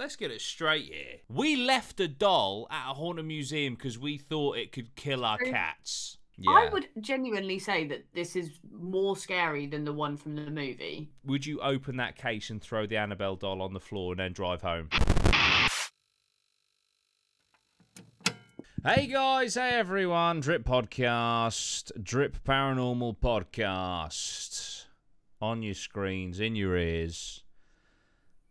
let's get it straight here. We left a doll at a haunted museum because we thought it could kill our True. cats. I would genuinely say that this is more scary than the one from the movie. Would you open that case and throw the Annabelle doll on the floor and then drive home? Hey guys, hey everyone, Drip Podcast, Drip Paranormal Podcast. On your screens, in your ears.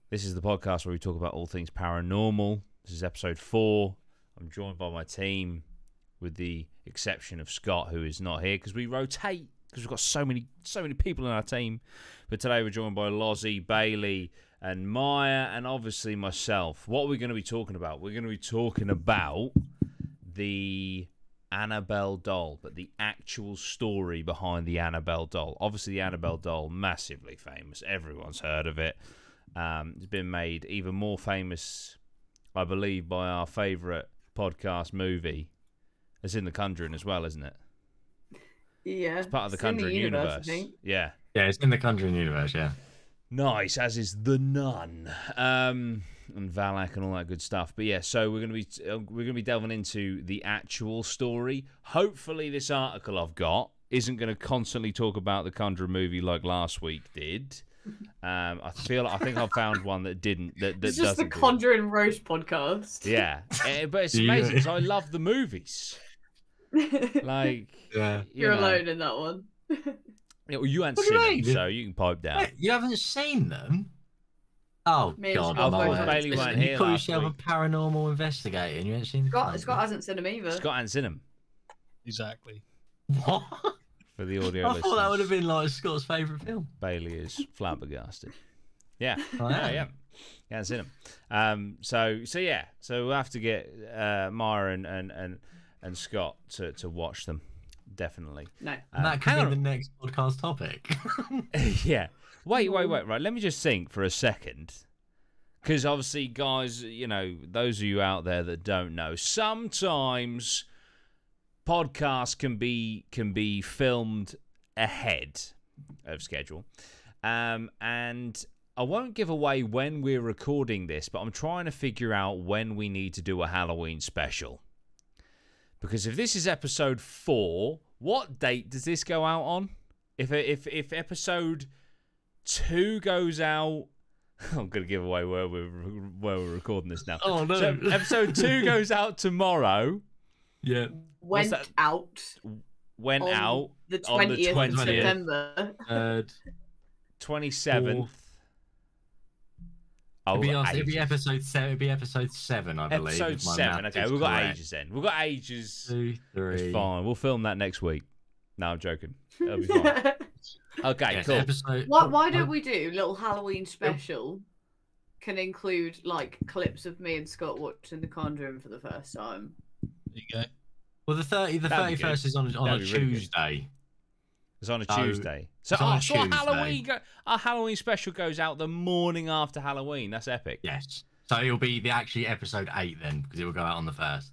This is the podcast where we talk about all things paranormal. This is episode four. I'm joined by my team, with the exception of Scott, who is not here because we rotate because we've got so many so many people in our team. But today we're joined by Lozzie, Bailey, and Maya, and obviously myself. What are we going to be talking about? We're going to be talking about the Annabelle doll, but the actual story behind the Annabelle doll. Obviously, the Annabelle doll, massively famous. Everyone's heard of it. Um, it's been made even more famous, I believe, by our favourite podcast movie. It's in The Conjuring as well, isn't it? Yeah. It's part of the it's in Conjuring universe, universe. Yeah. Yeah, it's in the Conjuring universe. Yeah. Nice, as is the Nun, um, and Valak and all that good stuff. But yeah, so we're gonna be uh, we're gonna be delving into the actual story. Hopefully, this article I've got isn't gonna constantly talk about the Conjuring movie like last week did. Um, I feel I think I found one that didn't that, that It's just the doesn't do it. Conjuring Roast podcast. Yeah, Eh, but it's amazing because I love the movies. Like, Yeah. you You're know. alone in that one. Yeah, well, you haven't What seen them, so you can pipe down. Wait, you haven't seen them? Oh Me and God! Scott both Maya. Bailey weren't you here call yourself week. a paranormal investigator, and you haven't seen Scott, Conjuring? Scott hasn't seen them either. Scott hasn't seen them Exactly. What? For the audio I listeners. thought that would have been like Scott's favourite film. Bailey is flabbergasted. Yeah, I yeah, yeah. Yeah, I've seen him. Um, so, so yeah, so we'll have to get uh, Mara and, and, and, and Scott to, to watch them, definitely. No. Um, that could be on. the next podcast topic. yeah. Wait, wait, wait. Right. Let me just think for a second. Because obviously, guys, you know, those of you out there that don't know, sometimes podcasts can be can be filmed ahead of schedule, um, and I won't give away when we're recording this, but I'm trying to figure out when we need to do a Halloween special. Because if this is episode four, what date does this go out on? If if if episode two goes out, I'm gonna give away where we're where we're recording this now. oh no! So episode two goes out tomorrow. Yeah. Went that? out Went On out the On the 20th, of 20th. September. Third. twenty seventh. Oh, It'd be, oh, we've it'd be episode seven. It'd be episode seven, I believe. episode seven. Okay, we've got correct. ages then. We've got ages. Two, three. It's fine. We'll film that next week. No, I'm joking. It'll be fine. Okay, Yes, cool. Episode. why, why oh, don't we do little Halloween special? Can include like clips of me and Scott watching The Conjuring for the first time. You go. Well, the thirty, the That'd be thirty first is on on a That'd be really good. Tuesday. It's on a So, Tuesday. So, it's on oh, a so our Tuesday. Halloween, go- our Halloween special goes out the morning after Halloween. That's epic. Yes. So it'll be the actually episode eight then, because it will go out on the first.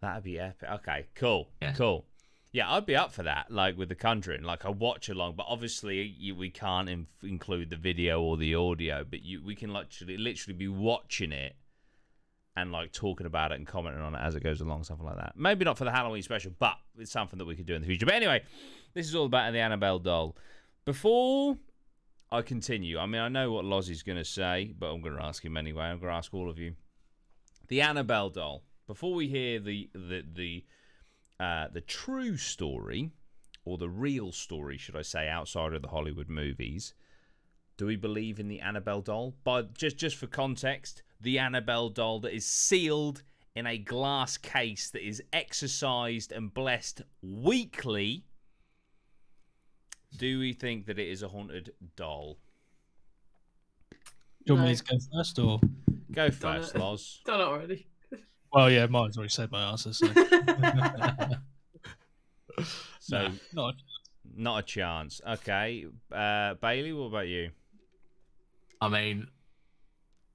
That'd be epic. Okay, cool, Yeah. cool. Yeah, I'd be up for that. Like with the Conjuring, like a watch along. But obviously, you, we can't in- include the video or the audio. But you, we can literally, literally be watching it and like talking about it and commenting on it as it goes along, something like that. Maybe not for the Halloween special, but it's something that we could do in the future. But anyway, this is all about the Annabelle doll. Before I continue, I mean, I know what Lozzie's going to say, but I'm going to ask him anyway. I'm going to ask all of you. The Annabelle doll. Before we hear the the the uh, the true story, or the real story, should I say, outside of the Hollywood movies, do we believe in the Annabelle doll? But just just for context, the Annabelle doll that is sealed in a glass case that is exercised and blessed weekly. Do we think that it is a haunted doll? Do you want me to go first or? Go Done first, it. Loz. Done it already. Well, yeah, mine's already said my answer. So, So Nah, not not a chance. Okay, uh, Bailey, what about you? I mean,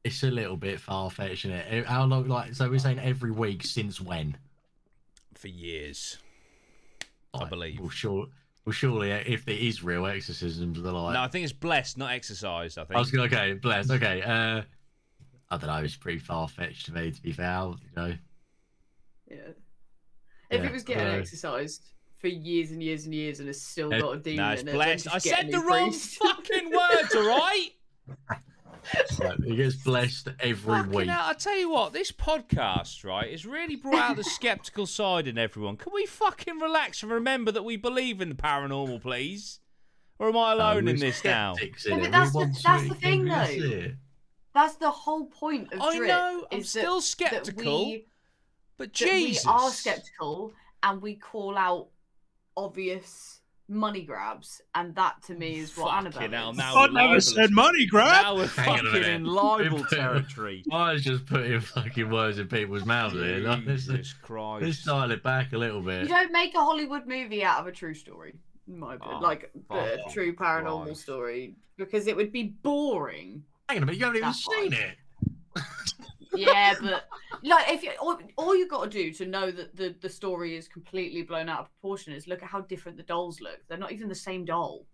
it's a little bit far fetched, isn't it? How long? Like, so we're saying every week since when? For years, I Like, believe. Well, sure. Well, surely, uh, if there is real exorcisms, they're like. No, I think it's blessed, not exercised. I think. I was gonna, okay, blessed. Okay, uh, I don't know. It's pretty far fetched to me, to be fair. You know, Yeah. If Yeah, it was getting uh, exercised for years and years and years and has still Uh, got a demon No, it's in it, blessed. I said new the wrong priest. fucking words, all right? Like, he gets blessed every Fucking week. hell, I tell you what, this podcast, right, has really brought out the skeptical side in everyone. Can we fucking relax and remember that we believe in the paranormal, please? Or am I alone No, in this now? skeptics, Yeah, but that's the- that's the thing, though. That's the whole point of I drip. know, I'm still that, skeptical, That we, but that we are skeptical and we call out obvious money grabs, and that to me is what Fucking Annabelle hell, is. now I we're never said money grab. Now we're Hang fucking in libel territory. I was just putting fucking words in people's mouths here. Like, let's, Jesus let's dial it back a little bit. You don't make a Hollywood movie out of a true story, in my opinion. Oh, like a fuck true paranormal Christ. story, because it would be boring. Hang on a minute, you haven't even That's seen fine. it. Yeah, but like if you all, all you got to do to know that the the story is completely blown out of proportion is look at how different the dolls look. They're not even the same doll.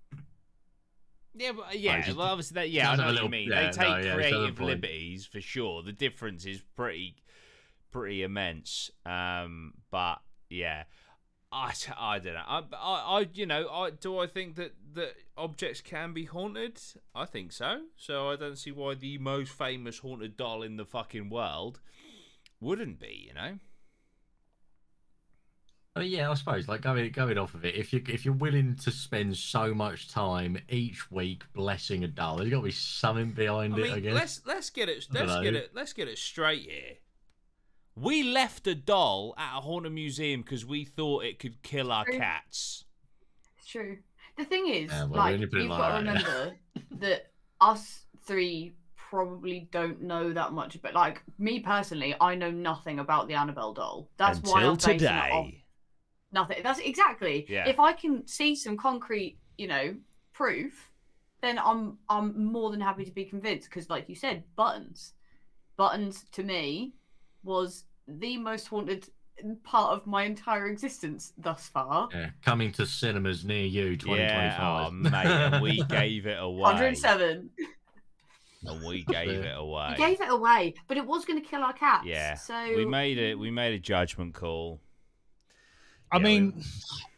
Yeah, but, yeah. just- well, obviously, that, yeah, I know like a what you mean. yeah, they take no, yeah, creative point. liberties for sure. The difference is pretty, pretty immense. Um, but yeah, I, I don't know. I, I, I, you know, I do I think that that objects can be haunted? I think so. So I don't see why the most famous haunted doll in the fucking world wouldn't be. You know. I mean, yeah, I suppose like going going off of it, if you if you're willing to spend so much time each week blessing a doll, there's got to be something behind I it. I guess. let's let's get it let's get it let's get it straight here. We left a doll at a haunted museum because we thought it could kill our True. cats. It's true. The thing is, Yeah, well, like you put it you've like got to remember that us three probably don't know that much. But like me personally, I know nothing about the Annabelle doll. That's why Until I'm basing it off today. nothing. That's exactly. Yeah. If I can see some concrete, you know, proof, then I'm I'm more than happy to be convinced. Because, like you said, buttons, buttons to me was the most haunted part of my entire existence thus far. yeah, coming to cinemas near you, Yeah, 2025. oh mate, we gave it away. 107. And we gave it. it away. We gave it away, but it was going to kill our cats. yeah, So we made it. We made a judgment call. I Yeah, mean,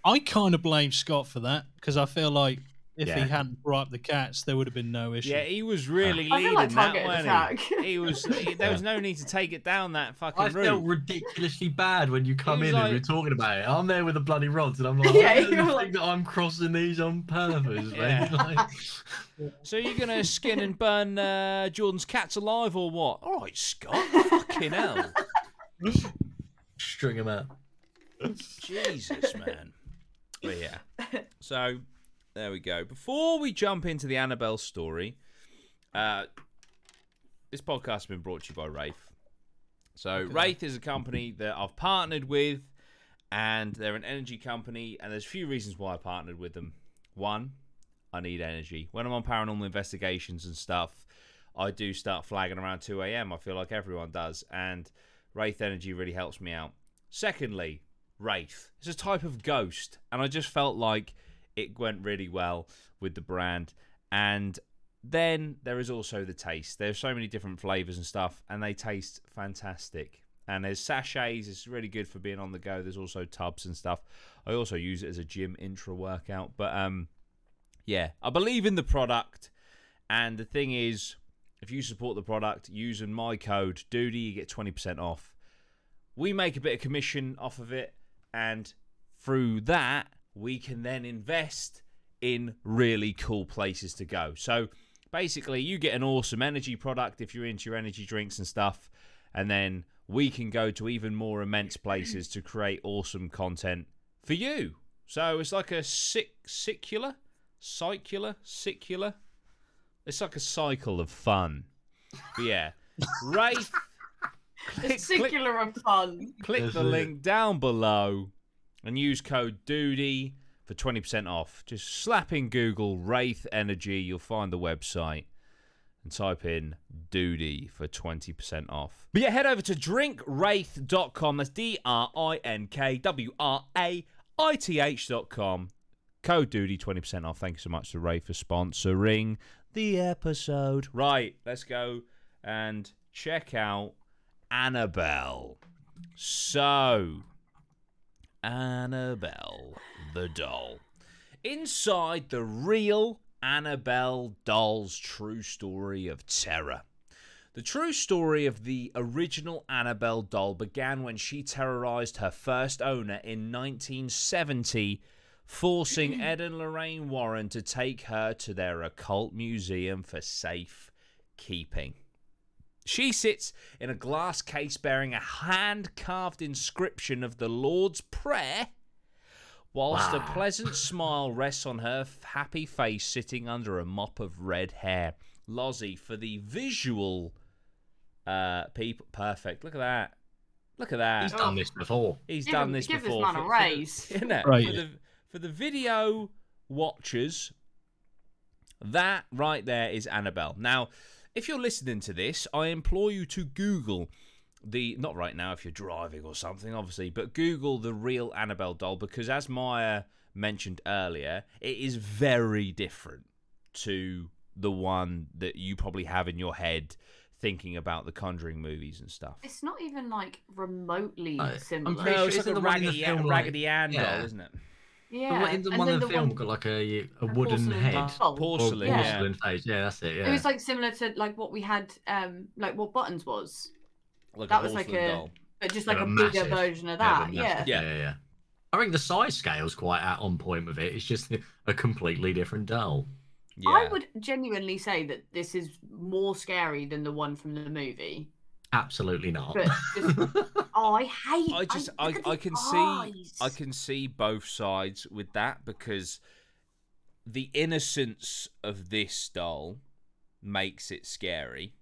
I kind of blame Scott for that because I feel like if Yeah. he hadn't brought up the cats, there would have been no issue. Yeah, he was really I feel leading like that, targeted wasn't he? He was. He, there was no need to take it down that fucking I route. felt ridiculously bad when you come in like- and we're talking about it. I'm there with the bloody rods, and I'm like, Yeah, I don't you're think like- that I'm crossing these on purpose, man. Yeah. Like, So you're gonna skin and burn uh, Jordan's cats alive or what? All right, Scott. Fucking hell. string him out. Jesus, man. But yeah. So there we go. Before we jump into the Annabelle story, uh, this podcast has been brought to you by Wraith. So Wraith is a company that I've partnered with, and they're an energy company, and there's a few reasons why I partnered with them. One, I need energy. When I'm on paranormal investigations and stuff, I do start flagging around 2 a.m. I feel like everyone does, and Wraith Energy really helps me out. Secondly, Wraith. It's a type of ghost, and I just felt like it went really well with the brand. And then there is also the taste. There's so many different flavors and stuff, and they taste fantastic. And there's sachets. It's really good for being on the go. There's also tubs and stuff. I also use it as a gym intra workout. But um, yeah, I believe in the product. And the thing is, if you support the product using my code Dudey, you get 20% off. We make a bit of commission off of it, and through that, we can then invest in really cool places to go. So basically, you get an awesome energy product if you're into your energy drinks and stuff, and then we can go to even more immense places to create awesome content for you. So it's like a sick, secular, cycular, secular. It's like a cycle of fun. But yeah, Wraith. It's click- singular of fun. Click the link down below and use code DUDEY for 20% off. Just slap in Google Wraith Energy, you'll find the website, and type in Dudey for 20% off. But yeah, head over to drinkwraith.com. That's D R I N K W R A I T H.com. Code Dudey 20% off. Thank you so much to Wraith for sponsoring the episode. Right, let's go and check out Annabelle. So, Annabelle the doll. Inside the real Annabelle doll's true story of terror. The true story of the original Annabelle doll began when she terrorized her first owner in 1970, forcing Ed and Lorraine Warren to take her to their occult museum for safe keeping. She sits in a glass case bearing a hand carved inscription of the Lord's Prayer, whilst a pleasant smile rests on her happy face sitting under a mop of red hair. Lozzie, for the visual uh people perfect. Look at that. Look at that. He's done this before. He's Give done him- this give this man a for- for raise. isn't it? Right. For the, for the video watchers, that right there is Annabelle. Now, if you're listening to this, I implore you to Google the not right now if you're driving or something, obviously, but Google the real Annabelle doll because as Maya mentioned earlier, it is very different to the one that you probably have in your head thinking about the Conjuring movies and stuff. It's not even like remotely Uh, I'm similar. pretty No, sure it's like isn't a the one in the raggedy, film, like- raggedy Ann doll, isn't it? Yeah, The, the and one then in the, the film one- got like a a a wooden porcelain head. doll. Porcelain, Or yeah. porcelain face. Yeah, that's it. Yeah. It was like similar to like what we had, um, like what Buttons was, Like That a was like a- doll. but just like a were bigger version of that. but Yeah. Yeah. yeah, yeah. I think the size scale's quite at on point with it. It's just a completely different doll. Yeah. I would genuinely say that this is more scary than the one from the movie. Absolutely not. But just, oh, I hate. I just I, I the can see. I can see both sides with that because the innocence of this doll makes it scary,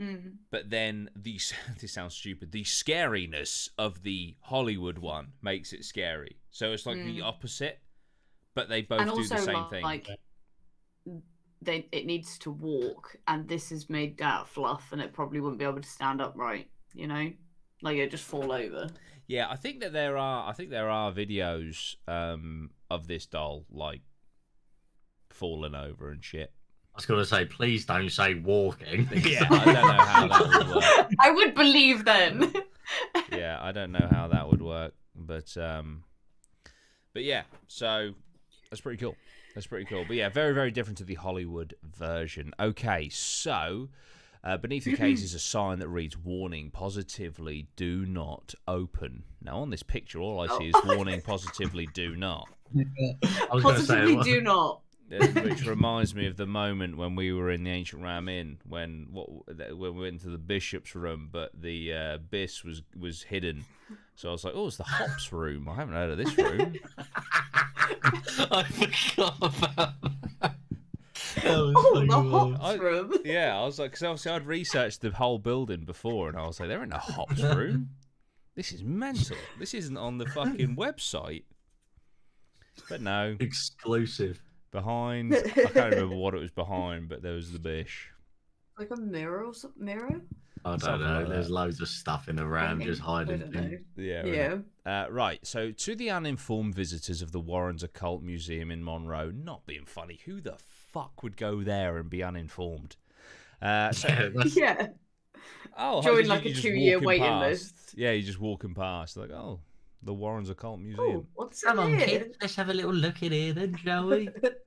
Mm. but then the this sounds stupid. The scariness of the Hollywood one makes it scary. So it's like the Mm. opposite, but they both and do the same like, thing. like they it needs to walk, and this is made out of fluff, and it probably wouldn't be able to stand upright. You know, like it just fall over. Yeah, I think that there are. I think there are videos um, of this doll like falling over and shit. I was going to say, please don't say walking. Yeah, I don't know how that would work. I would believe then. Yeah, I don't know how that would work, but um, but yeah. So that's pretty cool. That's pretty cool. But yeah, very very different to the Hollywood version. Okay, so. Uh, beneath the case is a sign that reads "Warning: Positively do not open." Now, on this picture, all I see is Oh. "Warning: Positively do not." I was going to say, Positively do not. Uh, which reminds me of the moment when we were in the ancient Ram Inn when what when we went into the bishop's room, but the uh, bis was was hidden. So I was like, "Oh, it's the hops room. I haven't heard of this room." I forgot about that. That was Oh, so the good. I- hops room. yeah, I was like, because obviously I'd researched the whole building before, and I was like, "They're in a hops room. This is mental. This isn't on the fucking website." But no, Exclusive. behind. I can't remember what it was behind, but there was the bish. Like a mirror or something. Mirror? I don't Something know. like There's that. loads of stuff in the RAM just hiding don't know. things. Yeah. Yeah. Uh, right, so to the uninformed visitors of the Warrens Occult Museum in Monroe, not being funny, who the fuck would go there and be uninformed? Uh, so, Yeah, oh, Join, like, you a two-year waiting past. list. Yeah, you're just walking past, like, oh, the Warrens Occult Museum. Oh, what's Come on, here? kid. Let's have a little look in here then, shall we?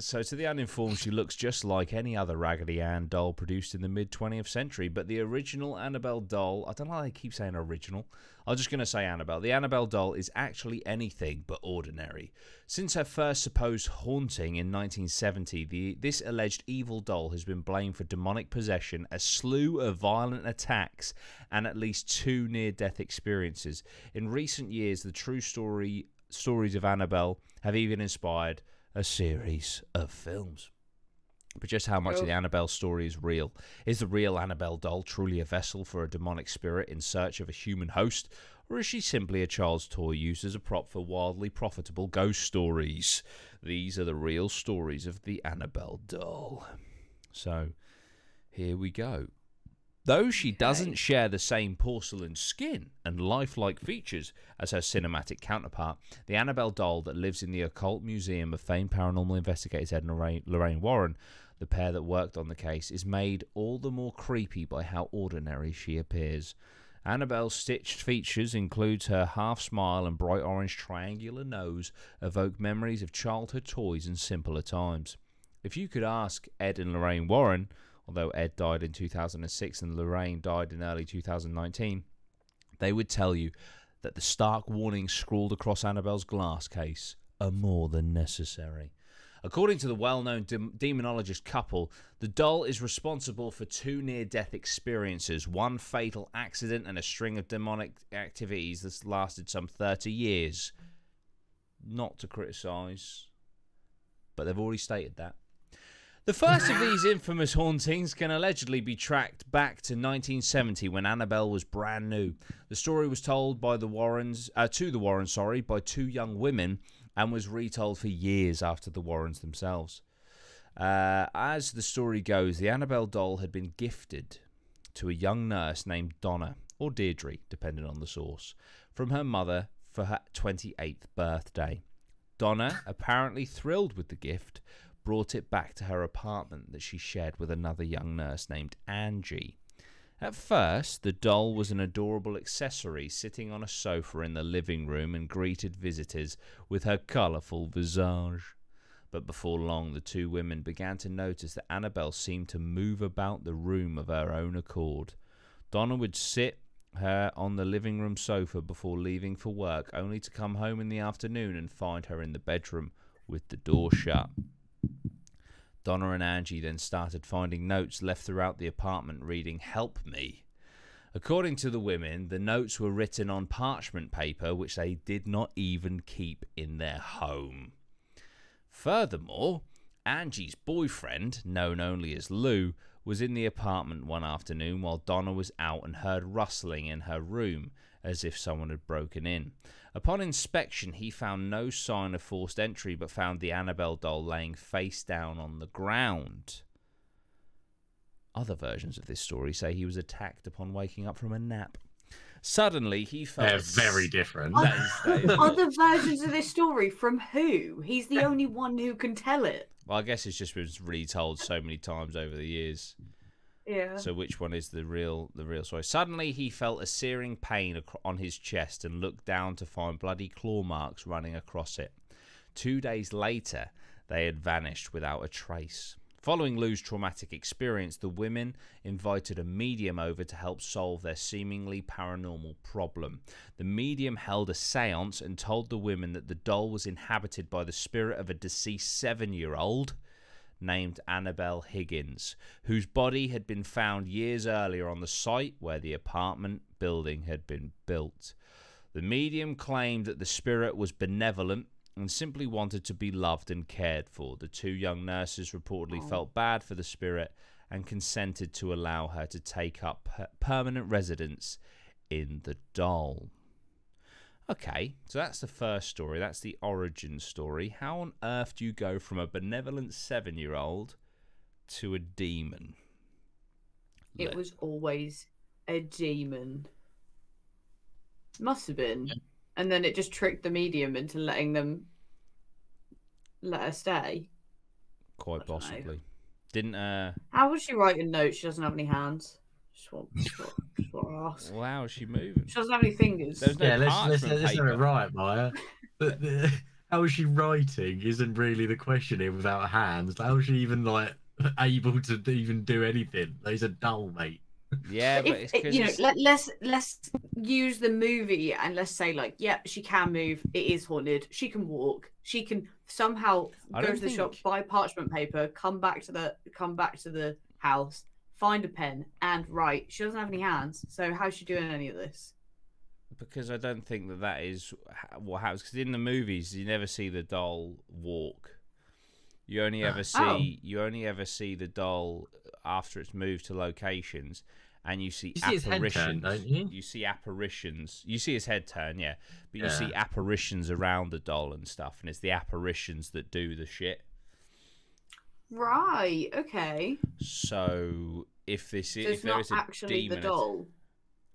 So, to the uninformed, she looks just like any other Raggedy Ann doll produced in the mid 20th century. But the original Annabelle doll, I don't know why they keep saying original. I'm just going to say Annabelle. The Annabelle doll is actually anything but ordinary. Since her first supposed haunting in 1970, the, this alleged evil doll has been blamed for demonic possession, a slew of violent attacks, and at least two near death experiences. In recent years, the true story stories of Annabelle have even inspired a series of films. But just how much of the Oh. Annabelle story is real? Is the real Annabelle doll truly a vessel for a demonic spirit in search of a human host? Or is she simply a child's toy used as a prop for wildly profitable ghost stories? These are the real stories of the Annabelle doll. So, here we go. Though she doesn't share the same porcelain skin and lifelike features as her cinematic counterpart, the Annabelle doll that lives in the Occult Museum of famed paranormal investigators Ed and Lorraine, Lorraine Warren the pair that worked on the case, is made all the more creepy by how ordinary she appears. Annabelle's stitched features includes her half smile and bright orange triangular nose evoke memories of childhood toys and simpler times. If you could ask Ed and Lorraine Warren, although Ed died in 2006 and Lorraine died in early 2019, they would tell you that the stark warnings scrawled across Annabelle's glass case are more than necessary. According to the well known dem- demonologist couple, the doll is responsible for two near death experiences one fatal accident and a string of demonic activities that's lasted some 30 years. Not to criticise, but they've already stated that. The first of these infamous hauntings can allegedly be tracked back to 1970 when Annabelle was brand new. The story was told by the Warrens, uh, to the Warrens, sorry, by two young women, and was retold for years after the Warrens themselves. Uh, as the story goes, the Annabelle doll had been gifted to a young nurse named Donna, or Deirdre, depending on the source, from her mother for her 28th birthday. Donna, apparently thrilled with the gift, brought it back to her apartment that she shared with another young nurse named Angie. At first, the doll was an adorable accessory sitting on a sofa in the living room and greeted visitors with her colourful visage. But before long, the two women began to notice that Annabelle seemed to move about the room of her own accord. Donna would sit her on the living room sofa before leaving for work, only to come home in the afternoon and find her in the bedroom with the door shut. Donna and Angie then started finding notes left throughout the apartment reading, Help me. According to the women, the notes were written on parchment paper which they did not even keep in their home. Furthermore, Angie's boyfriend, known only as Lou, was in the apartment one afternoon while Donna was out and heard rustling in her room as if someone had broken in. Upon inspection, he found no sign of forced entry but found the Annabelle doll laying face down on the ground. Other versions of this story say he was attacked upon waking up from a nap. Suddenly, he felt. They're very s- different. That is- that is- Other versions of this story from who? He's the only one who can tell it. Well, I guess it's just been retold so many times over the years. So which one is the real the real story? Suddenly he felt a searing pain on his chest and looked down to find bloody claw marks running across it. Two days later, they had vanished without a trace. Following Lou's traumatic experience, the women invited a medium over to help solve their seemingly paranormal problem. The medium held a seance and told the women that the doll was inhabited by the spirit of a deceased seven year old named Annabelle Higgins, whose body had been found years earlier on the site where the apartment building had been built. The medium claimed that the spirit was benevolent and simply wanted to be loved and cared for. The two young nurses reportedly Oh. felt bad for the spirit and consented to allow her to take up permanent residence in the doll. Okay, so that's the first story. That's the origin story. How on earth do you go from a benevolent seven year old to a demon? It was always a demon. Must have been. Yeah. And then it just tricked the medium into letting them let her stay. quite possibly. Didn't uh How would she write a note? She doesn't have any hands. Just want, just want, just want to ask. well, how is she moving? She doesn't have any fingers. There's no yeah, let's let's, let's have it paper. right, Maya. The, the, how is she writing isn't really the question here without hands. How is she even like able to even do anything? There's a dull, mate. Yeah, but If- it's it- you know, let, let's let's use the movie and let's say like, yeah, she can move. It is haunted. She can walk. She can somehow go to the shop, buy parchment paper, come back to the come back to the house, find a pen, and write. She doesn't have any hands, so how's she doing any of this? because I don't think that that is what happens. Because in the movies, you never see the doll walk. You only ah. ever see Oh. you only ever see the doll after it's moved to locations, and you see You see his head apparitions. turn, don't you? see apparitions. You see his head turn, yeah, but you see apparitions around the doll and stuff, and it's the apparitions that do the shit. Right. Okay. So if this So is it's if there not is a actually the demon, doll.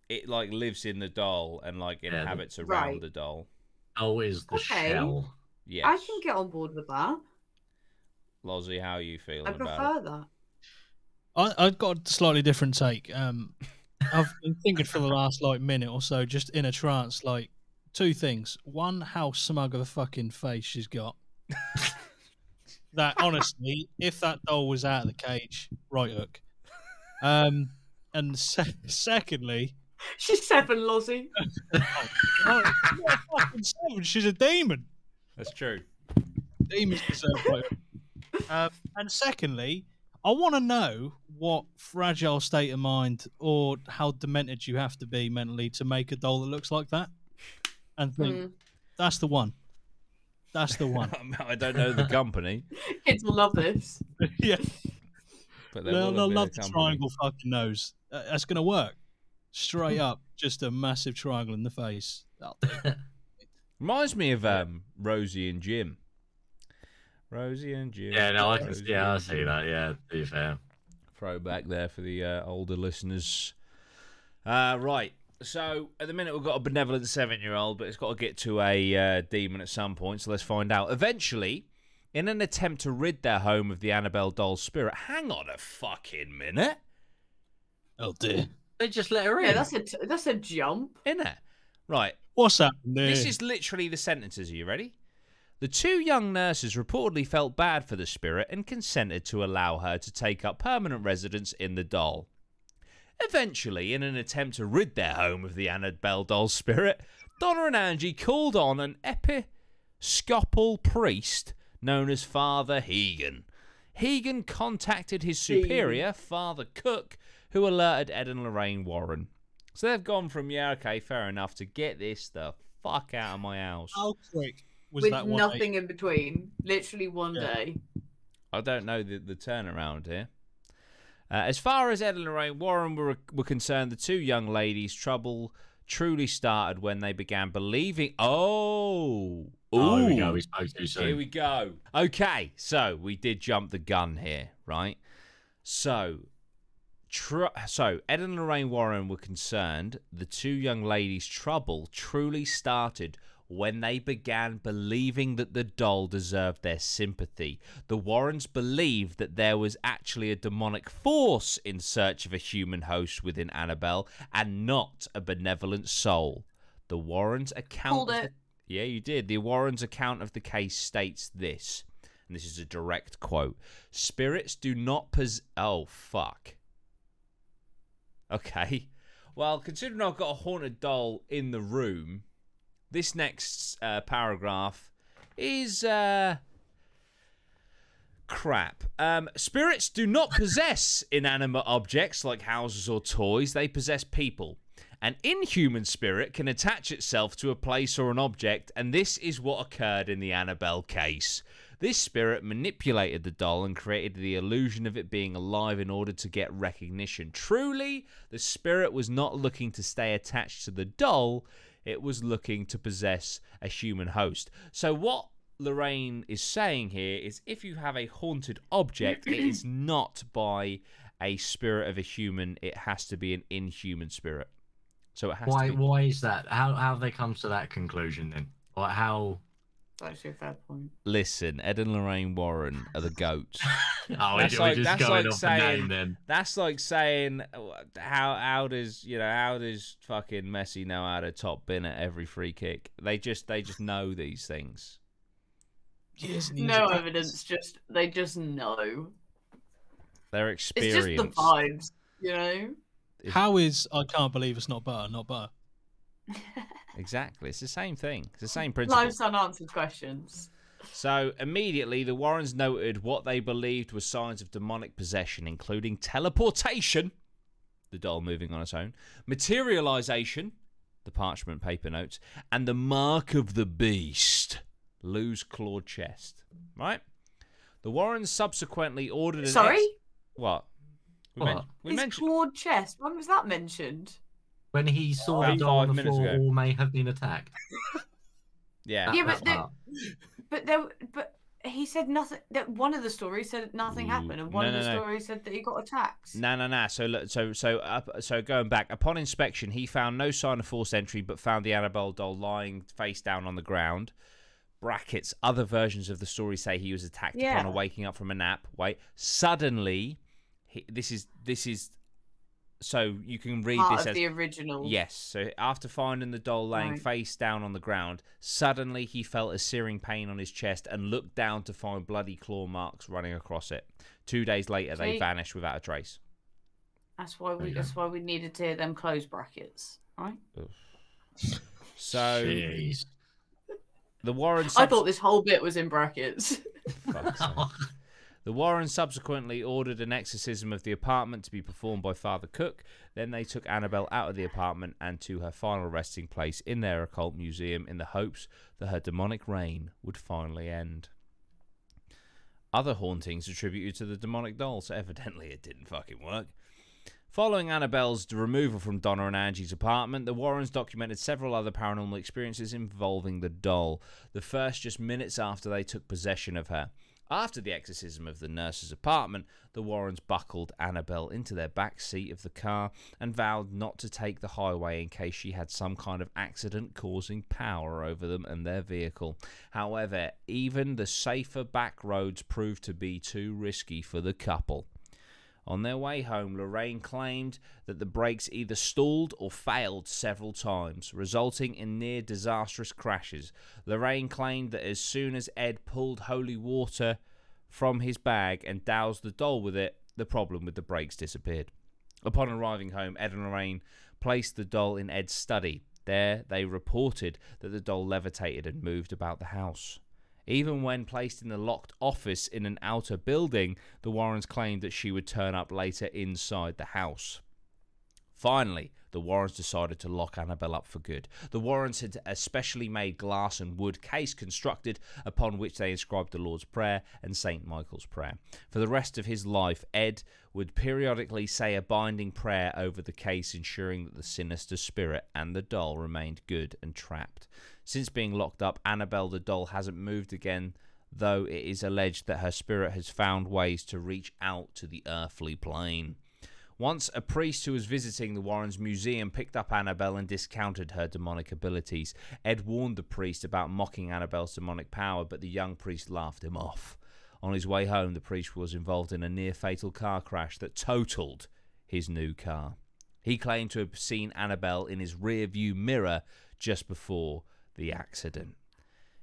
it like lives in the doll and like the- inhabits around Right. the doll. Oh, is the Okay. shell. Yes. I can get on board with that. Lozzie, how are you feeling I about it? prefer that. I, I've got a slightly different take. Um, I've been thinking for the last like minute or so, just in a trance. Like two things: one, how smug of a fucking face she's got. that honestly, if that doll was out of the cage, right hook. Um, and se- secondly, She's seven, Lozzie. oh, she's not a fucking seven, she's a demon. That's true. Demons deserve right. Um, and secondly, I want to know what fragile state of mind or how demented you have to be mentally to make a doll that looks like that. And think Mm. that's the one. That's the one. I don't know the company, Kids will love this. yeah, but there they'll, they'll love the triangle fucking nose. Uh, that's gonna work. Straight up, just a massive triangle in the face. Reminds me of um, Rosie and Jim. Rosie and Jim. Yeah, no, I can. Rosie Yeah, I see that. Yeah, to be fair. Throwback there for the uh, older listeners. Uh, right. So at the minute we've got a benevolent seven-year-old, but it's got to get to a uh, demon at some point. So let's find out. Eventually, in an attempt to rid their home of the Annabelle doll spirit, hang on a fucking minute, oh dear. They just let her in. Yeah, that's a t- that's a jump. innit? Right. What's that? This is literally the sentences. Are you ready? The two young nurses reportedly felt bad for the spirit and consented to allow her to take up permanent residence in the doll. Eventually, in an attempt to rid their home of the Annabelle doll spirit, Donna and Angie called on an episcopal priest known as Father Hegan. Hegan contacted his superior, Father Cook, who alerted Ed and Lorraine Warren. So they've gone from, yeah, okay, fair enough, to get this the fuck out of my house. How quick was with that one? nothing in between. Literally one Yeah. day. I don't know the, the turnaround here. Uh, as far as Ed and Lorraine Warren were, were concerned, the two young ladies' trouble truly started when they began believing. Oh, Oh, here we go. We spoke too soon. Here we go. Okay, so we did jump the gun here, right? So, tr- so Ed and Lorraine Warren were concerned the two young ladies' trouble truly started when they began believing that the doll deserved their sympathy. The Warrens believed that there was actually a demonic force in search of a human host within Annabelle and not a benevolent soul. The Warrens account Yeah, you did. The Warrens' account of the case states this, and this is a direct quote: "Spirits do not possess. Oh fuck. Okay. Well, considering I've got a haunted doll in the room, this next uh, paragraph is uh, crap. Um, spirits do not possess inanimate objects like houses or toys. They possess people. An inhuman spirit can attach itself to a place or an object, and this is what occurred in the Annabelle case. This spirit manipulated the doll and created the illusion of it being alive in order to get recognition. Truly, the spirit was not looking to stay attached to the doll, it was looking to possess a human host. So, what Lorraine is saying here is if you have a haunted object, it is not by a spirit of a human, it has to be an inhuman spirit. So it has Why? to be. Why is that? How? How have they come to that conclusion then? Like how? That's actually a fair point. Listen, Ed and Lorraine Warren are the goats. Oh, That's we're like- just that's going like off saying- the name then. That's like saying how how does you know how does fucking Messi know how to top bin at every free kick? They just they just know these things. Years and years No of evidence, just they just know. They're It's just the vibes, you know. How is I can't believe it's not butter, not butter. Exactly, it's the same thing. It's the same principle. Life's unanswered questions. So immediately, the Warrens noted what they believed were signs of demonic possession, including teleportation, the doll moving on its own, materialization, the parchment paper notes, and the mark of the beast, Lou's clawed chest. Right? The Warrens subsequently ordered an. Sorry, ex- what? We, men- What? we his mentioned. clawed chest. When was that mentioned? When he saw About the doll on five the minutes floor, ago. or may have been attacked. Yeah. That- Yeah, that but the- part. But there, but he said nothing. That one of the stories said nothing Ooh, happened, and one no, of the no, no. stories said that he got attacked. No, no, no. So, look- so, so, up, so going back, upon inspection, he found no sign of forced entry, but found the Annabelle doll lying face down on the ground. brackets other versions of the story say he was attacked upon Yeah. waking up from a nap. Wait, suddenly, he, this is this is so you can read Part this as the original. Yes. So after finding the doll laying Right. face down on the ground, suddenly he felt a searing pain on his chest and looked down to find bloody claw marks running across it. Two days later, they vanished without a trace. That's why we. Yeah. That's why we needed to hear them close brackets, right? So Jeez. the Warren. I thought this whole bit was in brackets. The Warrens subsequently ordered an exorcism of the apartment to be performed by Father Cook. Then they took Annabelle out of the apartment and to her final resting place in their occult museum in the hopes that her demonic reign would finally end. Other hauntings attributed to the demonic dolls. Evidently, it didn't fucking work. Following Annabelle's removal from Donna and Angie's apartment, the Warrens documented several other paranormal experiences involving the doll, the first just minutes after they took possession of her. After the exorcism of the nurse's apartment, the Warrens buckled Annabelle into their back seat of the car and vowed not to take the highway in case she had some kind of accident causing power over them and their vehicle. However, even the safer back roads proved to be too risky for the couple. On their way home, Lorraine claimed that the brakes either stalled or failed several times, resulting in near disastrous crashes. Lorraine claimed that as soon as Ed pulled holy water from his bag and doused the doll with it, the problem with the brakes disappeared. Upon arriving home, Ed and Lorraine placed the doll in Ed's study. There, they reported that the doll levitated and moved about the house. Even when placed in the locked office in an outer building, the Warrens claimed that she would turn up later inside the house. Finally, the Warrens decided to lock Annabelle up for good. The Warrens had a specially made glass and wood case constructed upon which they inscribed the Lord's Prayer and St. Michael's Prayer. For the rest of his life, Ed would periodically say a binding prayer over the case, ensuring that the sinister spirit and the doll remained good and trapped. Since being locked up, Annabelle the doll hasn't moved again, though it is alleged that her spirit has found ways to reach out to the earthly plane. Once a priest who was visiting the Warrens Museum picked up Annabelle and discounted her demonic abilities. Ed warned the priest about mocking Annabelle's demonic power, but the young priest laughed him off. On his way home, the priest was involved in a near fatal car crash that totaled his new car. He claimed to have seen Annabelle in his rear view mirror just before the accident.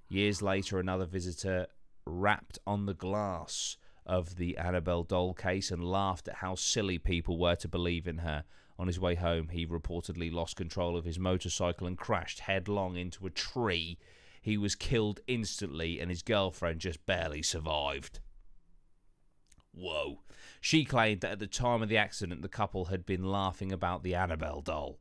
Years later, another visitor rapped on the glass of the Annabelle doll case and laughed at how silly people were to believe in her. On his way home, he reportedly lost control of his motorcycle and crashed headlong into a tree. He was killed instantly, and his girlfriend just barely survived. Whoa. She claimed that at the time of the accident, the couple had been laughing about the Annabelle doll.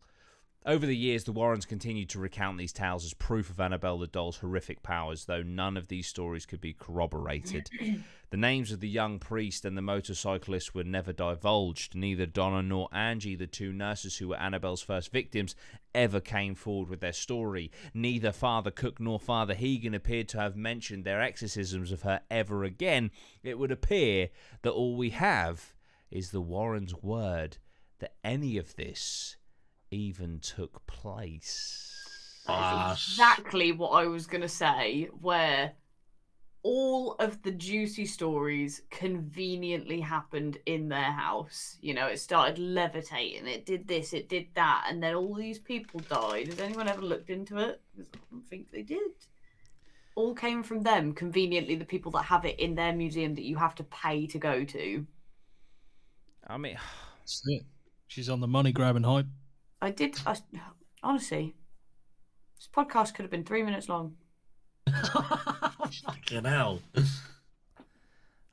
Over the years, the Warrens continued to recount these tales as proof of Annabelle the doll's horrific powers, though none of these stories could be corroborated. the names of the young priest and the motorcyclist were never divulged. Neither Donna nor Angie, the two nurses who were Annabelle's first victims, ever came forward with their story. Neither Father Cook nor Father Hegan appeared to have mentioned their exorcisms of her ever again. It would appear that all we have is the Warrens' word that any of this even took place. Exactly what I was gonna say. Where all of the juicy stories conveniently happened in their house. You know, it started levitating, it did this, it did that, and then all these people died. Has anyone ever looked into it? 'Cause I don't think they did. All came from them. Conveniently, the people that have it in their museum that you have to pay to go to. I mean, That's it. She's on the money grabbing hype. I did. I, honestly, this podcast could have been three minutes long. Fucking hell.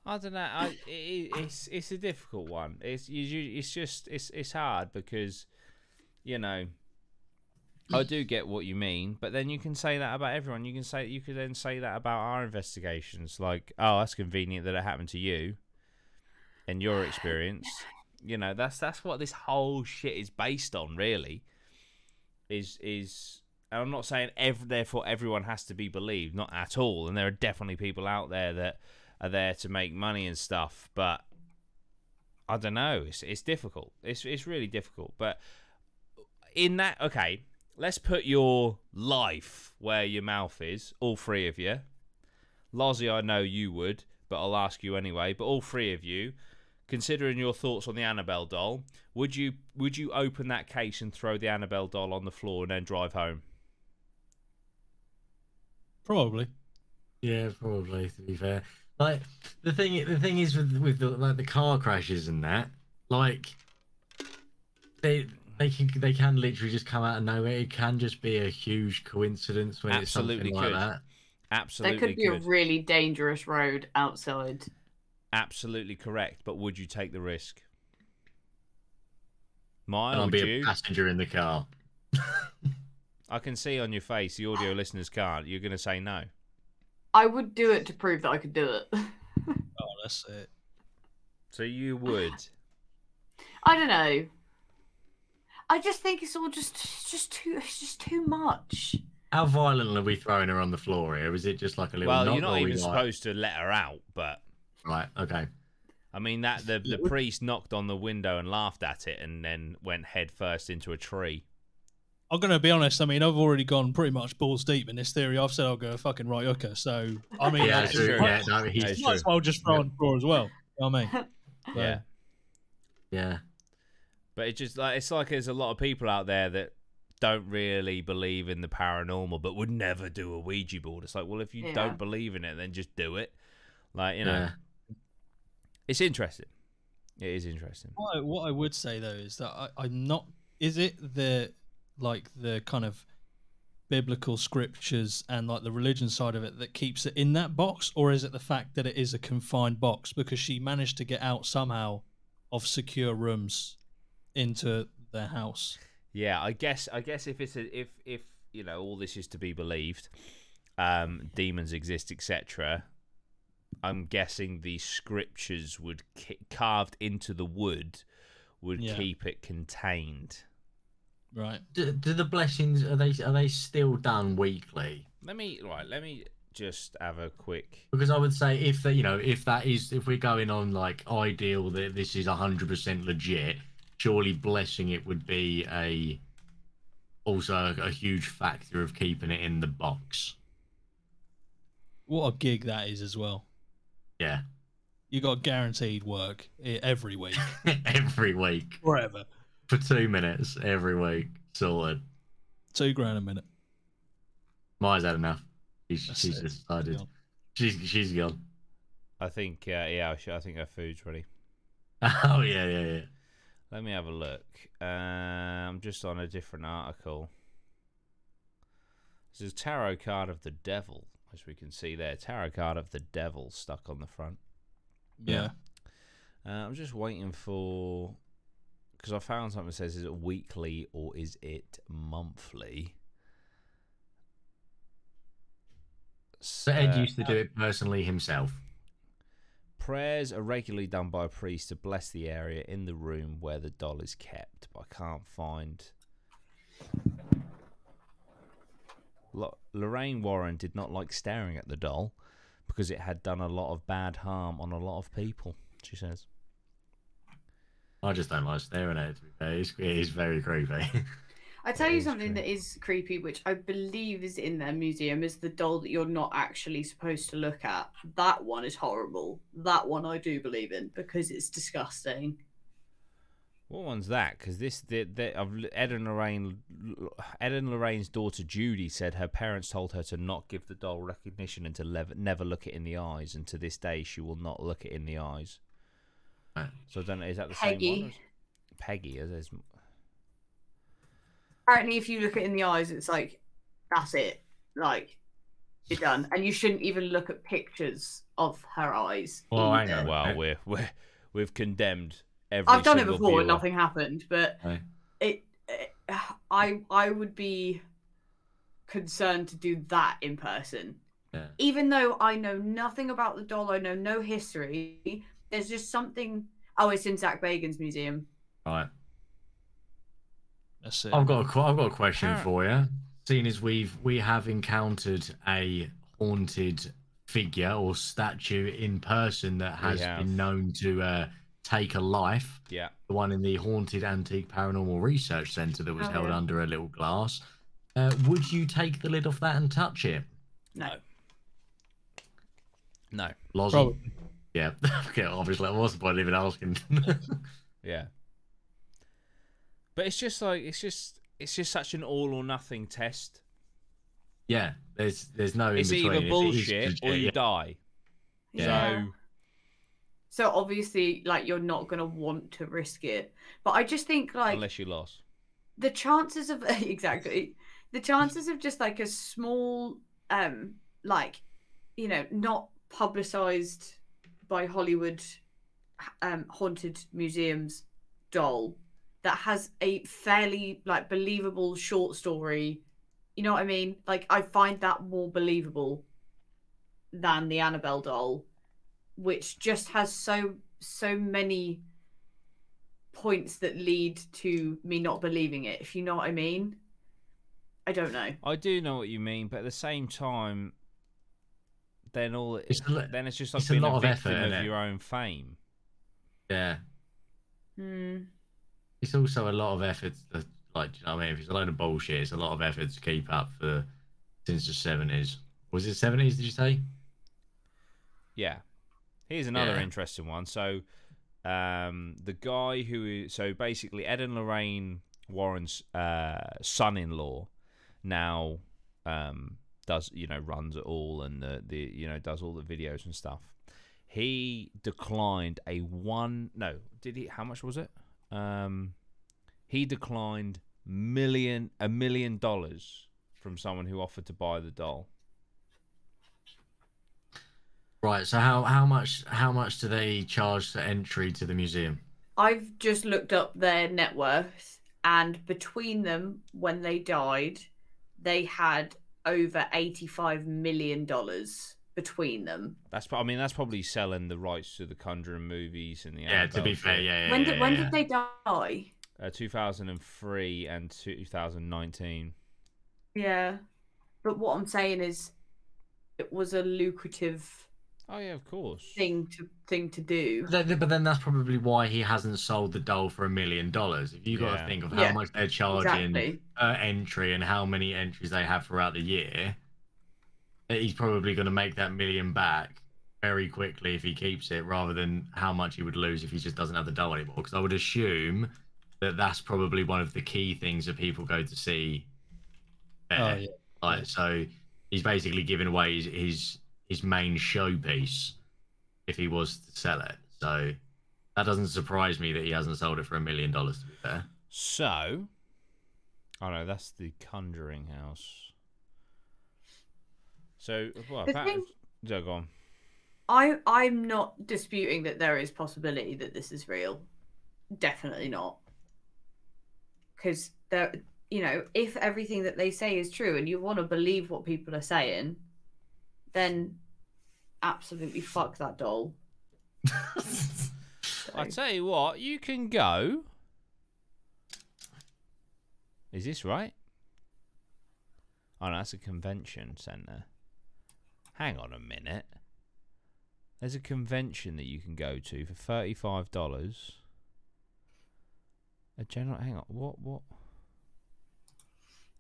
I don't know. I, it, it's it's a difficult one. It's you, you- it's just it's it's hard because you know I do get what you mean, but then you can say that about everyone. You can say you could then say that about our investigations. Like, oh, that's convenient that it happened to you in your experience. You know, that's that's what this whole shit is based on, really. Is is and I'm not saying ev- therefore everyone has to be believed, not at all. And there are definitely people out there that are there to make money and stuff, but I don't know. It's it's difficult. It's it's really difficult. But in that, okay, let's put your life where your mouth is. All three of you. Lozzie, I know you would, but I'll ask you anyway. But all three of you, considering your thoughts on the Annabelle doll, would you would you open that case and throw the Annabelle doll on the floor and then drive home? Probably. Yeah, probably. To be fair, like the thing, the thing is with with the, like the car crashes and that, like they they can they can literally just come out of nowhere. It can just be a huge coincidence when Absolutely it's something could. like that. Absolutely there could be could. a really dangerous road outside. Absolutely correct. But would you take the risk? Mine, And I'll be you? a passenger in the car. I can see on your face, the audio listeners can't. You're going to say no. I would do it to prove that I could do it. Oh, that's it. So you would. I don't know. I just think it's all just just too it's just too much. How violent are we throwing her on the floor here? Is it just like a little? Well, knock, you're not or are even like- supposed to let her out, but Right. Okay. I mean that the the priest knocked on the window and laughed at it, and then went head first into a tree. I'm gonna be honest. I mean, I've already gone pretty much balls deep in this theory. I've said I'll go fucking right hooker. So I mean, Yeah, that's true. true. Yeah, no, he's is might as well just throw Yeah. on floor as well. You know what I mean? So, Yeah, yeah. but it just like it's like there's a lot of people out there that don't really believe in the paranormal, but would never do a Ouija board. It's like, well, if you Yeah. don't believe in it, then just do it. Like you know, yeah. It's interesting. It is interesting. What I, what I would say though is that I, I'm not. Is it the like the kind of biblical scriptures and like the religion side of it that keeps it in that box, or is it the fact that it is a confined box because she managed to get out somehow of secure rooms into their house? Yeah, I guess I guess if it's a, if if you know all this is to be believed, um, demons exist, etc. I'm guessing the scriptures would ki- carved into the wood would Yeah. keep it contained. Right. Do, do the blessings are they are they still done weekly? Let me right. Let me just have a quick. Because I would say if that you know if that is if we're going on like ideal that this is hundred percent legit, surely blessing it would be a also a, a huge factor of keeping it in the box. What a gig that is as well. Yeah, You got guaranteed work every week, every week forever. for two minutes every week Solid. Two grand a minute. Maya's had enough. She's That's she's it. decided. Gone. She's she's gone. I think uh, yeah. I, think our food's ready. Oh yeah yeah yeah. Let me have a look. Uh, I'm just on a different article. This is tarot card of the devil, as we can see there. Tarot card of the devil stuck on the front. Yeah. Uh, I'm just waiting for because I found something that says is it weekly or is it monthly? So Ed Uh, used to do it personally himself. Prayers are regularly done by a priest to bless the area in the room where the doll is kept, but I can't find. Lo- Lorraine Warren did not like staring at the doll because it had done a lot of bad harm on a lot of people, she says. I just don't like staring at it. To be fair, it's, it is very creepy. I tell That you something true. that is creepy, which I believe is in their museum, is the doll that you're not actually supposed to look at. That one is horrible. That one I do believe in because it's disgusting. What one's that? Because this, the, the, I've, Ed and Lorraine, Ed and Lorraine's daughter Judy said her parents told her to not give the doll recognition and to lev- never look it in the eyes, and to this day she will not look it in the eyes. Ah. So I don't know. Is that the same Peggy. one? or is- Peggy. Is there's, Apparently, if you look it in the eyes, it's like that's it. Like you're done, and you shouldn't even look at pictures of her eyes. Well, hang either. on. well, we're we're we've condemned every. I've done it single before, and nothing happened. But Right. it, it, I, I would be concerned to do that in person. Yeah. Even though I know nothing about the doll, I know no history. There's just something. Oh, it's in Zach Bagan's museum. Right. That's it. I've got a, que- I've got a question Apparent- for you. Seeing as we've we have encountered a haunted figure or statue in person that has been known to uh, take a life, Yeah. the one in the Haunted Antique Paranormal Research Centre that was Oh, held yeah. under a little glass. Uh, would you take the lid off that and touch it? No. No. Lozel. Probably. Yeah. okay, obviously, what's the point of even asking? Yeah. But it's just like it's just it's just such an all or nothing test. yeah, there's there's no. It's in between. either If it is bullshit or you yeah. die. Yeah. So So obviously, like you're not gonna want to risk it. But I just think like unless you lost. the chances of exactly the chances of just like a small um like you know not publicized by hollywood um haunted museums doll that has a fairly like believable short story you know what i mean like i find that more believable than the annabelle doll which just has so so many points that lead to me not believing it if you know what i mean i don't know I do know what you mean, but at the same time, then all It's a then it's just like it's a being lot a of victim effort, of your own fame. Yeah, Hmm. it's also a lot of effort. To, like, you know what I mean? If it's a load of bullshit, it's a lot of effort to keep up for since the seventies. Was it seventies? Did you say? Yeah. Here's another Yeah. interesting one. So, um, the guy who is so basically Ed and Lorraine Warren's uh, son-in-law now um, does you know runs it all and the, the you know does all the videos and stuff. He declined a one no did he how much was it? Um, he declined million a million dollars from someone who offered to buy the doll. Right. So how how much how much do they charge for entry to the museum? I've just looked up their net worth, and between them, when they died, they had over eighty-five million dollars between them. That's I mean that's probably selling the rights to the Conjuring movies and the Yeah. To be fair, yeah. yeah when yeah, did when yeah. did they die? Uh, 2003 and 2019. Yeah, but what I'm saying is, it was a lucrative Oh yeah, of course. thing to thing to do. But then, but then that's probably why he hasn't sold the doll for a million dollars. If you got Yeah. to think of how Yeah, much they're charging Exactly. per entry and how many entries they have throughout the year, he's probably going to make that million back very quickly if he keeps it, rather than how much he would lose if he just doesn't have the doll anymore. Because I would assume that that's probably one of the key things that people go to see. Oh, there. Oh yeah. Like so, he's basically giving away his his, his main showpiece if he was to sell it. So that doesn't surprise me that he hasn't sold it for a million dollars. To be fair, So, oh no, that's the Conjuring House. So, well, The that, thing- yeah, go on. I I'm not disputing that there is possibility that this is real. Definitely not. Because there, you know, if everything that they say is true and you want to believe what people are saying, then absolutely fuck that doll. I tell you what, you can go. Is this right? Oh, no, that's a convention center. Hang on a minute. There's a convention that you can go to for thirty-five dollars. A general. Hang on. What? What?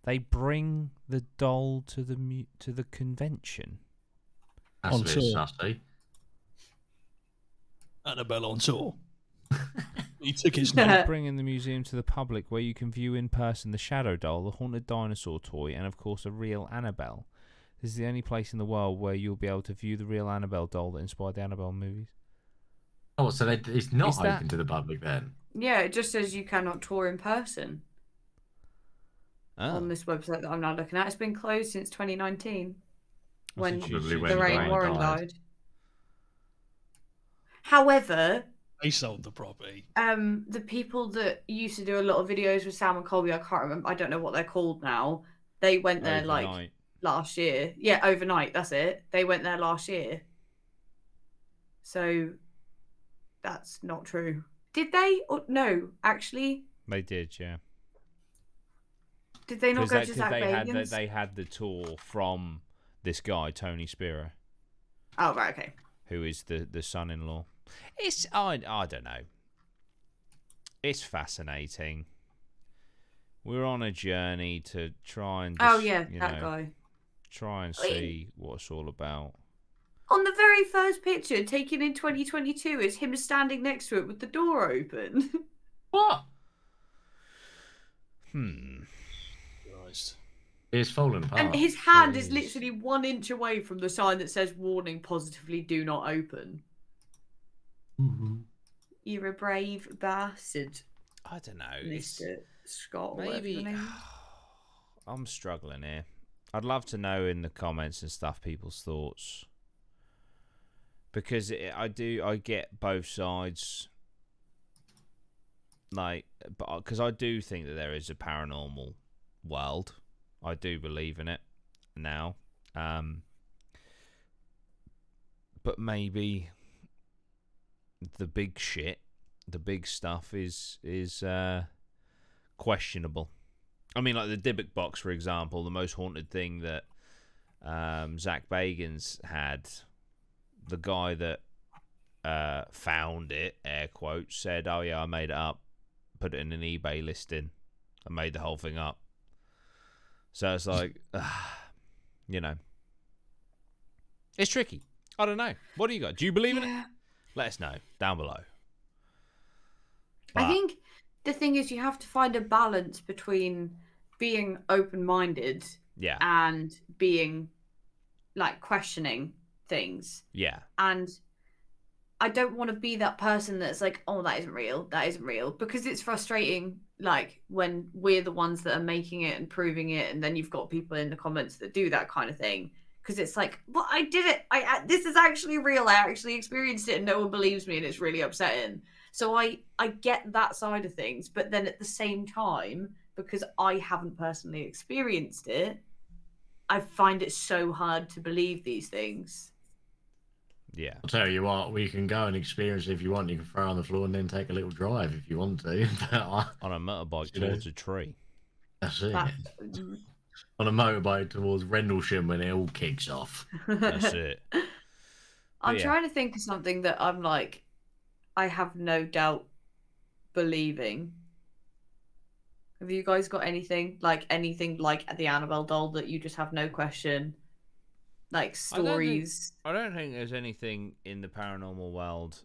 They bring the doll to the mu- to the convention. That's On a bit tour. sussy. Annabelle on tour. he took his name. bringing the museum to the public where you can view in person the shadow doll, the haunted dinosaur toy, and of course a real Annabelle. This is the only place in the world where you'll be able to view the real Annabelle doll that inspired the Annabelle movies. Oh, so they, it's not Is that- open to the public then? yeah, it just says you cannot tour in person Oh, on this website that I'm now looking at. It's been closed since 2019 I when think Probably she- when she's Lorraine Lorraine Warren died. died. However, They sold the property. um the people that used to do a lot of videos with Sam and Colby, I can't remember I don't know what they're called now. They went there like overnight. last year. Yeah, overnight, that's it. They went there last year. So that's not true. Did they? Or, no, actually, They did, yeah. did they not go they, to 'cause Zach they had the, Bagans? they had the tour from this guy Tony Spera, Oh right, okay. who is the the son-in-law. It's I I don't know. It's fascinating. We're on a journey to try and Oh yeah, you that know, guy. try and Wait. see what it's all about. On the very first picture taken in 2022, is him standing next to it with the door open. What? Hmm. Christ. It's fallen apart. and his hand is Jeez. literally one inch away from the sign that says "Warning: Positively do not open." Mhm. You're a brave bastard, I don't know. Mister Scott. maybe your name is. I'm struggling here. I'd love to know in the comments and stuff people's thoughts because it, I do I get both sides. Like, but because I do think that there is a paranormal world, I do believe in it now. Um, but maybe the big shit, the big stuff is is uh, questionable. I mean, like the Dybbuk box, for example, the most haunted thing that um, Zach Bagans had. The guy that uh, found it, air quotes, said, "Oh yeah, I made it up, put it in an eBay listing, I made the whole thing up." So it's like, you know, it's tricky. I don't know. What do you got? Do you believe in it? Let us know down below. I think the thing is, you have to find a balance between being open-minded yeah, and being like questioning things. yeah, And I don't want to be that person that's like, oh, that isn't real, that isn't real, because it's frustrating. Like when we're the ones that are making it and proving it, and then you've got people in the comments that do that kind of thing. Because it's like, well, I did it. I, I this is actually real. I actually experienced it, and no one believes me, and it's really upsetting. So I I get that side of things, but then at the same time, because I haven't personally experienced it, I find it so hard to believe these things. Yeah. I'll tell you what, we can go and experience it if you want. You can throw on the floor and then take a little drive if you want to. But I, On a motorbike You know. towards a tree. that's it. That, On a motorbike towards Rendlesham when it all kicks off. That's it. I'm yeah. trying to think of something that I'm like, I have no doubt believing. Have you guys got anything like anything like the Annabelle doll that you just have no question? Like I don't think- stories. I don't think there's anything in the paranormal world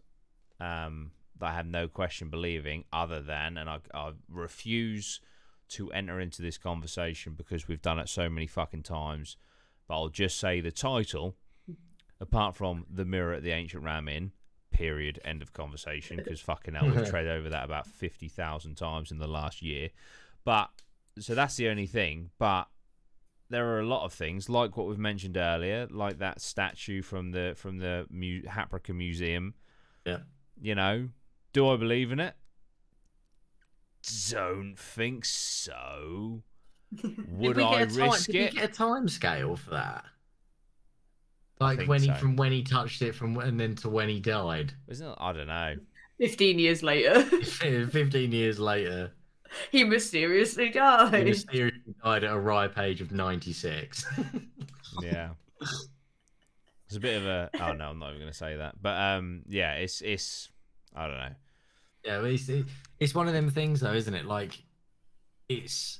um, that I have no question believing, other than, and I, I refuse to enter into this conversation because we've done it so many fucking times. But I'll just say the title, apart from the mirror at the ancient ram inn. Period. End of conversation. Because fucking hell, we've tread over that about fifty thousand times in the last year. But so that's the only thing. But there are a lot of things like what we've mentioned earlier, like that statue from the from the Mu- Haprica Museum. Yeah. You know, do I believe in it? Don't think so. Would I get a time, risk did it? we get a time scale for that? Like when he so. from when he touched it from and then to when he died. Isn't it? I don't know. Fifteen years later, Fifteen years later, he mysteriously died. he died. mysteriously died at a ripe age of ninety six. Yeah. It's a bit of a. Oh no, I'm not even going to say that. But um, yeah, it's it's. I don't know. Yeah, but it's it's one of them things though, isn't it? Like it's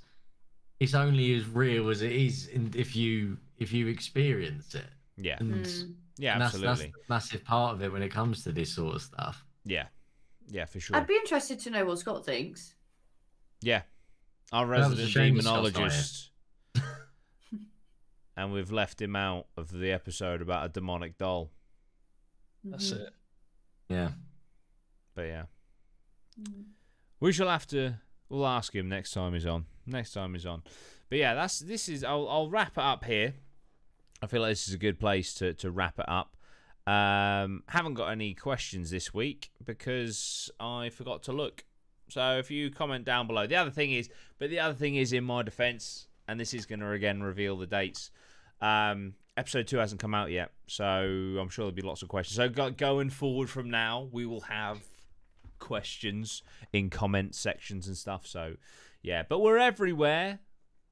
it's only as real as it is in, if you if you experience it. Yeah, And, Mm. yeah, and that's, absolutely. that's a massive part of it when it comes to this sort of stuff. Yeah, yeah, for sure. I'd be interested to know what Scott thinks. Yeah. Our That was a resident shame Scott's not here. demonologist. and we've left him out of the episode about a demonic doll. That's Mhm. it. Yeah. But yeah. Mm. We shall have to we'll ask him next time he's on. Next time he's on. But yeah, that's this is I'll I'll wrap it up here. I feel like this is a good place to, to wrap it up. Um haven't got any questions this week because I forgot to look. So if you comment down below. The other thing is but the other thing is in my defense and this is going to again reveal the dates. Um episode 2 hasn't come out yet. So I'm sure there'll be lots of questions. So go, going forward from now, we will have questions in comment sections and stuff. So, yeah, but we're everywhere.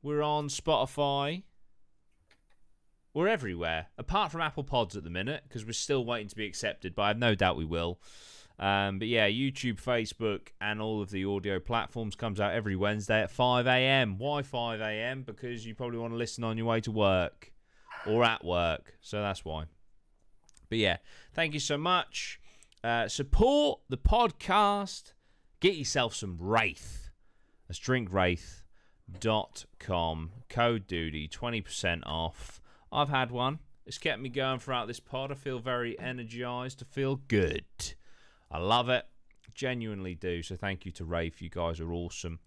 We're on Spotify. We're everywhere, apart from Apple Pods at the minute, because we're still waiting to be accepted. But I have no doubt we will. Um, but yeah, YouTube, Facebook, and all of the audio platforms comes out every Wednesday at 5 a.m. Why 5 a.m.? Because you probably want to listen on your way to work or at work. So that's why. But yeah, thank you so much. Uh, support the podcast. Get yourself some Wraith. That's drinkwraith.com. Code Dudey, 20% off. I've had one. It's kept me going throughout this pod. I feel very energized. I feel good. I love it. Genuinely do. So thank you to Wraith. You guys are awesome.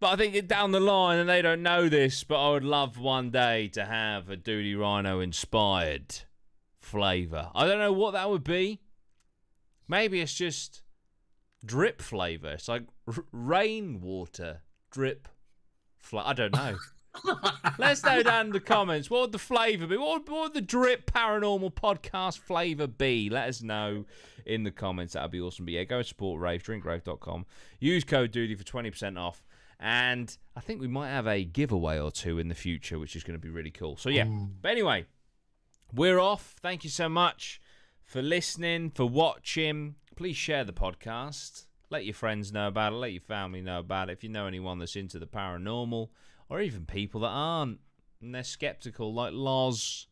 But I think down the line, and they don't know this, but I would love one day to have a Dudey Rhino inspired flavour. I don't know what that would be. Maybe it's just drip flavour. It's like r- rainwater drip. I don't know. Let us know down in the comments. What would the flavour be? What would, what would the Drip Paranormal Podcast flavour be? Let us know in the comments. That would be awesome. But yeah, go and support Wraith, drinkwraith.com. Use code Dudey for 20% off. And I think we might have a giveaway or two in the future, which is going to be really cool. So yeah. Mm. But anyway, we're off. Thank you so much for listening, for watching. Please share the podcast. Let your friends know about it. Let your family know about it. If you know anyone that's into the paranormal, or even people that aren't, and they're skeptical, like Loz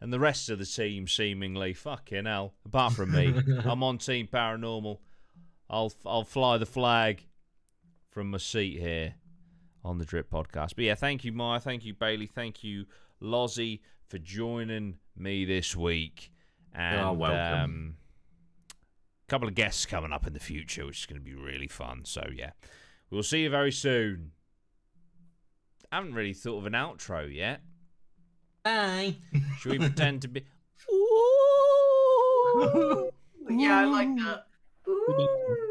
and the rest of the team, seemingly. Fucking hell. Apart from me, I'm on Team Paranormal. I'll I'll fly the flag from my seat here on the Drip Podcast. But yeah, thank you, Maya. Thank you, Bailey. Thank you, Lozzie, for joining me this week. And You're welcome. Um, a couple of guests coming up in the future, which is going to be really fun. So yeah, we'll see you very soon. I haven't really thought of an outro yet. Bye. Should we pretend to be? Yeah, I like that. Ooh.